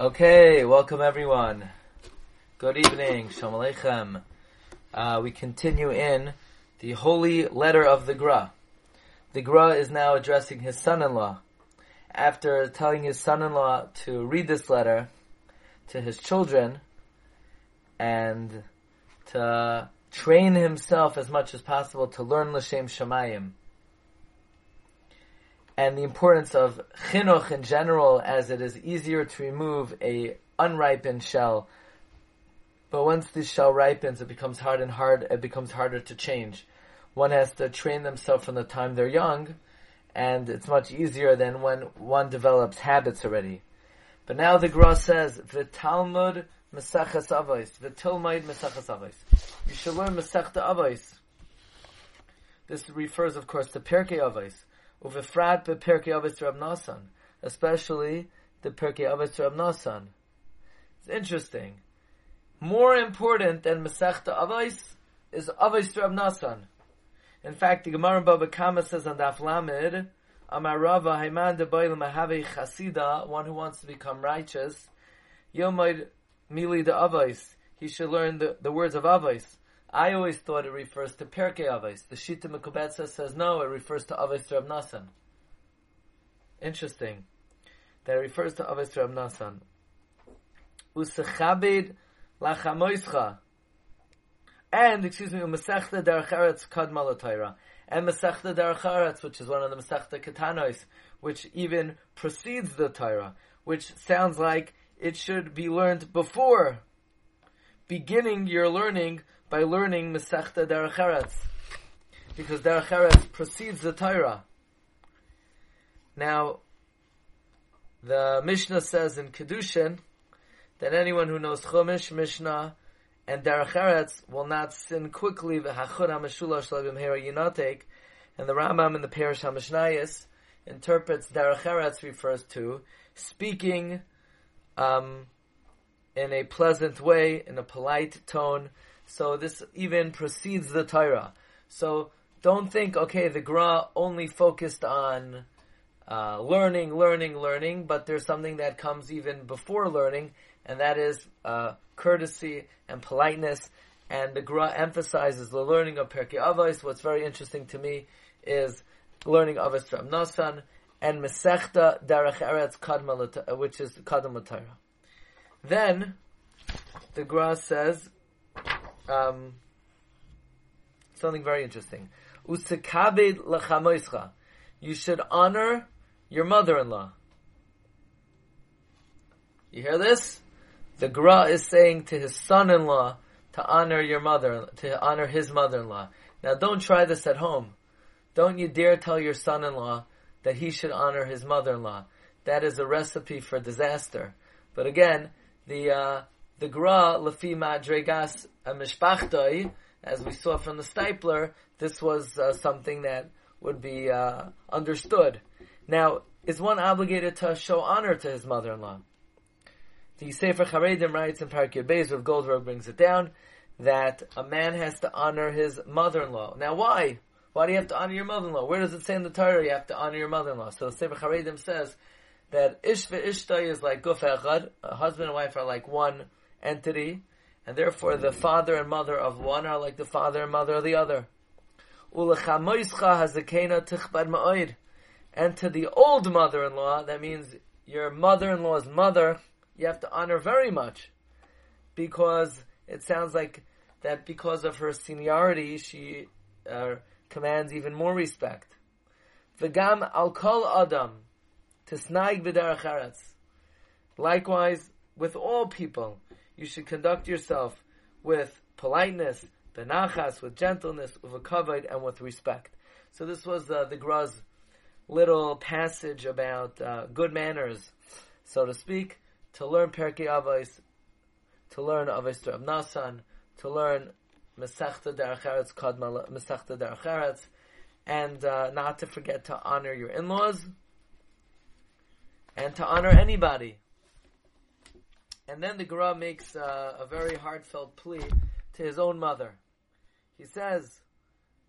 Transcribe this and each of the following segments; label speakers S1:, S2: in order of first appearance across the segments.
S1: Okay, welcome everyone. Good evening, Shalom Aleichem. Uh, we continue in the holy letter of the Gra. The Gra is now addressing his son-in-law. After telling his son-in-law to read this letter to his children and to train himself as much as possible to learn L'Shem Shemayim and the importance of chinuch in general, as it is easier to remove a unripened shell. But once the shell ripens, it becomes hard and hard. It becomes harder to change. One has to train themselves from the time they're young, and it's much easier than when one develops habits already. But now the Gra says, the Talmud Mesachas Avos, the Tilmaid Mesachas Avos. You should learn Mesachta Avos. This refers, of course, to Pirkei Avos. Uvefrat bePirkei Avos Rab Nasan, especially the Pirkei Avos Rab Nasan. It's interesting. More important than Masechta Avos is Avos Rab Nasan. In fact, the Gemara in Baba Kama says on Daf Lamed, Amarava Haiman de Mahave Chasida, one who wants to become righteous, Yomid Mili de Avos, he should learn the, the words of Avos. I always thought it refers to Pirkei Avos. The Shita Mekubetza says no, it refers to Avos Rab Nasan. Interesting. That refers to Avos Rab Nasan. Usechabed lachamoischa. And, excuse me, Masechta Derech Latayra. And Masechta Derech which is one of the Masechta Katanos, which even precedes the Torah, which sounds like it should be learned before beginning your learning by learning Masechta Derech Eretz, because Derech Eretz precedes the Torah. Now, the Mishnah says in Kedushin that anyone who knows Chumash, Mishnah, and Derech Eretz will not sin quickly. And the Rambam in the Peirush Hamishnayos interprets Derech Eretz refers to speaking um, in a pleasant way, in a polite tone, so this even precedes the Torah. So don't think, okay, the Gra only focused on uh, learning, learning, learning, but there's something that comes even before learning, and that is uh, courtesy and politeness. And the Gra emphasizes the learning of Pirkei Avos. What's very interesting to me is learning Avos from Nasan and Mesechta Derech Eretz Kadma, which is Kadma Torah. Then the Gra says um, something very interesting. You should honor your mother-in-law. You hear this? The Gra is saying to his son-in-law to honor your mother, to honor his mother-in-law. Now don't try this at home. Don't you dare tell your son-in-law that he should honor his mother-in-law. That is a recipe for disaster. But again, the uh, the Gra Lefi Madregas Mishpachtoi, as we saw from the Steipler, this was uh, something that would be uh, understood. Now, is one obligated to show honor to his mother-in-law? The Sefer Charedim writes in Parakir Beis, Rav Goldberg brings it down, that a man has to honor his mother-in-law. Now, why? Why do you have to honor your mother-in-law? Where does it say in the Torah you have to honor your mother-in-law? So the Sefer Charedim says that Ish ve'ishtai is like guf echad, a husband and wife are like one entity, and therefore the father and mother of one are like the father and mother of the other. And to the old mother-in-law, that means your mother-in-law's mother, you have to honor very much. Because it sounds like that because of her seniority, she uh, commands even more respect. V'gam al kol adam, tisnaig b'derech Likewise, with all people, you should conduct yourself with politeness, benachas, with gentleness, with a kavod, and with respect. So this was uh, the Gra's little passage about uh, good manners, so to speak, to learn Pirkei Avos, to learn Avos of Nasan, to learn Mesechta Derech Kadma Mesechta Derech and uh, not to forget to honor your in-laws, and to honor anybody. And then the Gra makes uh, a very heartfelt plea to his own mother. He says,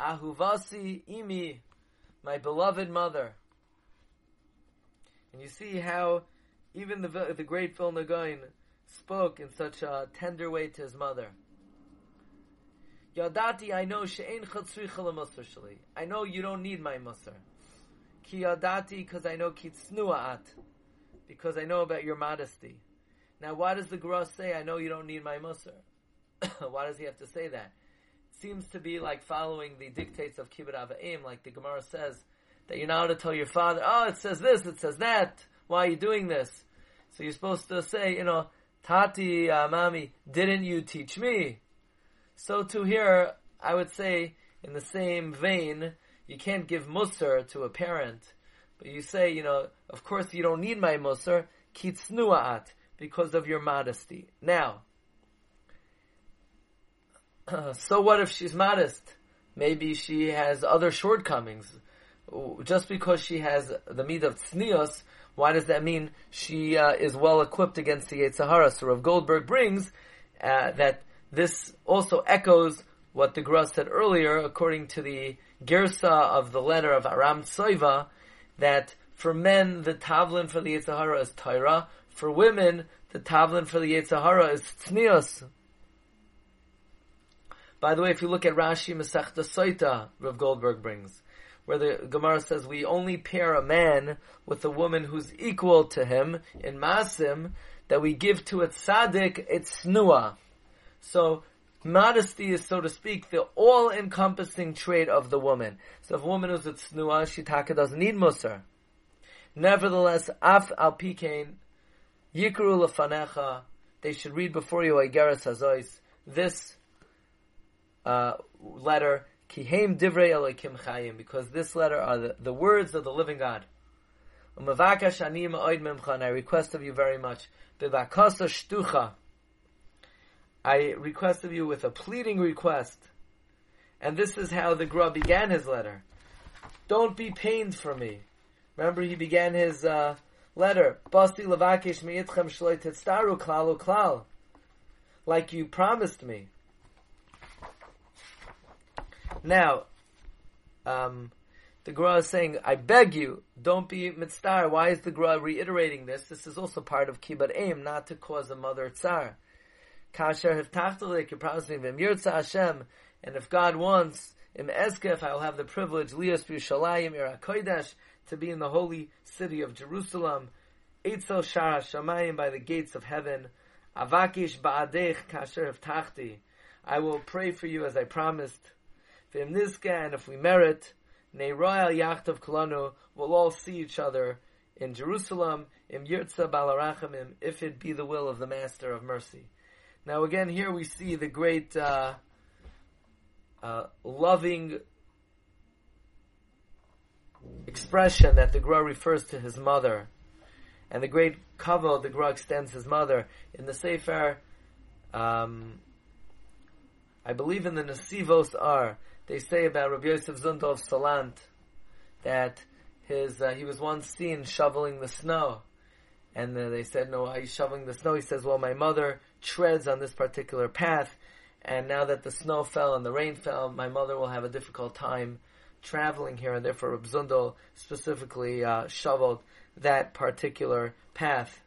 S1: Ahuvasi imi, my beloved mother. And you see how even the the great Vilna Gaon spoke in such a tender way to his mother. Yadati, I know she'ein chatzricha l'musar shali. I know you don't need my musar. Ki yadati, because I know kitsnuat, because I know about your modesty. Now, why does the Gra say, I know you don't need my musar? why does he have to say that? Seems to be like following the dictates of Kibbud Ava'im, like the Gemara says, that you're not allowed to tell your father, oh, it says this, it says that, why are you doing this? So you're supposed to say, you know, Tati, uh, Mami, didn't you teach me? So to here, I would say, in the same vein, you can't give musar to a parent, but you say, you know, of course you don't need my musar, kitsnuat, because of your modesty. Now, so what if she's modest? Maybe she has other shortcomings. Just because she has the meat of tznios, why does that mean she uh, is well equipped against the Yetzer Hara? So Rav Goldberg brings uh, that this also echoes what the Gra said earlier, according to the Gersa of the letter of Aram Tsoiva, that for men the tavlin for the Yetzer Hara is Torah, for women the tavlin for the Yetzer Hara is Tznios. By the way, if you look at Rashi Masechta Soita, Rav Goldberg brings, where the Gemara says we only pair a man with a woman who's equal to him in Masim, that we give to a tzaddik, it's snua. So, modesty is, so to speak, the all-encompassing trait of the woman. So if a woman is a snua, shitaka doesn't need musar. Nevertheless, af al pikein, yikru lefanecha, they should read before you Igeras Hazois, this uh, letter, Kihem Divrei Elokim Chayim, because this letter are the, the words of the living God. And I request of you very much. I request of you with a pleading request. And this is how the Gra began his letter. Don't be pained for me. Remember, he began his uh, letter. Basti levakish meitchem shloi tetstaru klal. Like you promised me. Now, um, the Gra is saying, I beg you, don't be mitzvah. Why is the Gra reiterating this? This is also part of kibbud aim, not to cause a mother tsar. Kasher hiftachtalik, you're me, him, yirtza Hashem, and if God wants, im eskef, I will have the privilege, lias b'Yushalayim, ir to be in the holy city of Jerusalem, eitzel shara shamayim, by the gates of heaven, avakish ba'adech kasher hiftachti, I will pray for you as I promised, V'im and if we merit, Neiroyal Yachtav Kolanu, we'll all see each other in Jerusalem, im Yirtza Balarachamim, if it be the will of the Master of Mercy. Now again, here we see the great uh, uh, loving expression that the Gra refers to his mother, and the great kavod the Gra extends his mother in the Sefer. Um, I believe in the Nasivos are they say about Rabbi Yosef Zundel of Salant that his uh, he was once seen shoveling the snow, and uh, they said, "No, are you shoveling the snow?" He says, "Well, my mother treads on this particular path, and now that the snow fell and the rain fell, my mother will have a difficult time traveling here, and therefore Rabbi Zundel specifically uh, shoveled that particular path."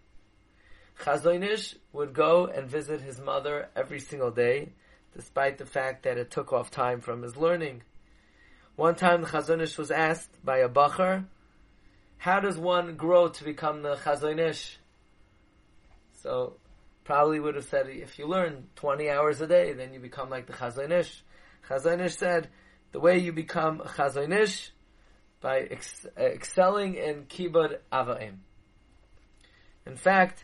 S1: Chazon Ish would go and visit his mother every single day despite the fact that it took off time from his learning. One time the Chazon Ish was asked by a Bachar, how does one grow to become the Chazon Ish? So, probably would have said, if you learn 20 hours a day, then you become like the Chazon Ish. Said, the way you become a Chazon Ish, by ex- excelling in Kibbud Avaim. In fact,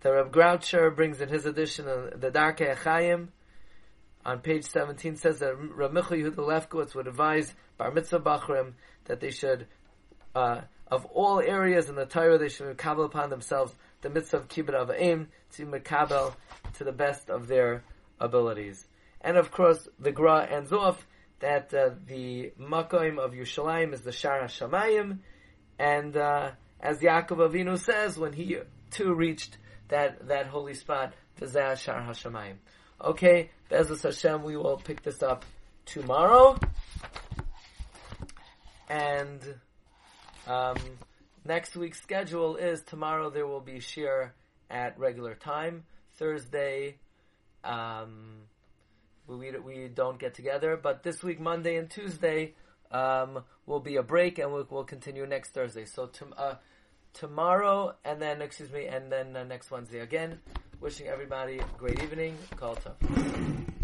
S1: the Reb Groucher brings in his edition of the Darkei Achayim, on page 17 says that Ramicha Yehuda Lefkowitz would advise Bar Mitzvah Bachrim that they should, uh, of all areas in the Torah, they should makabel upon themselves the mitzvah of kibbud of aim to makabel to the best of their abilities. And of course, the Gra ends off that uh, the makoim of Yerushalayim is the Shar HaShamayim, and uh, as Yaakov Avinu says, when he too reached that, that holy spot, V'zeh Shar HaShamayim. Okay, Be'ezus Hashem, we will pick this up tomorrow. And um, Next week's schedule is tomorrow there will be shiur at regular time. Thursday, um, we, we don't get together, but this week, Monday and Tuesday, um, will be a break and we'll, we'll continue next Thursday. So, to, uh, tomorrow and then, excuse me, and then uh, next Wednesday again. Wishing everybody a great evening. Call.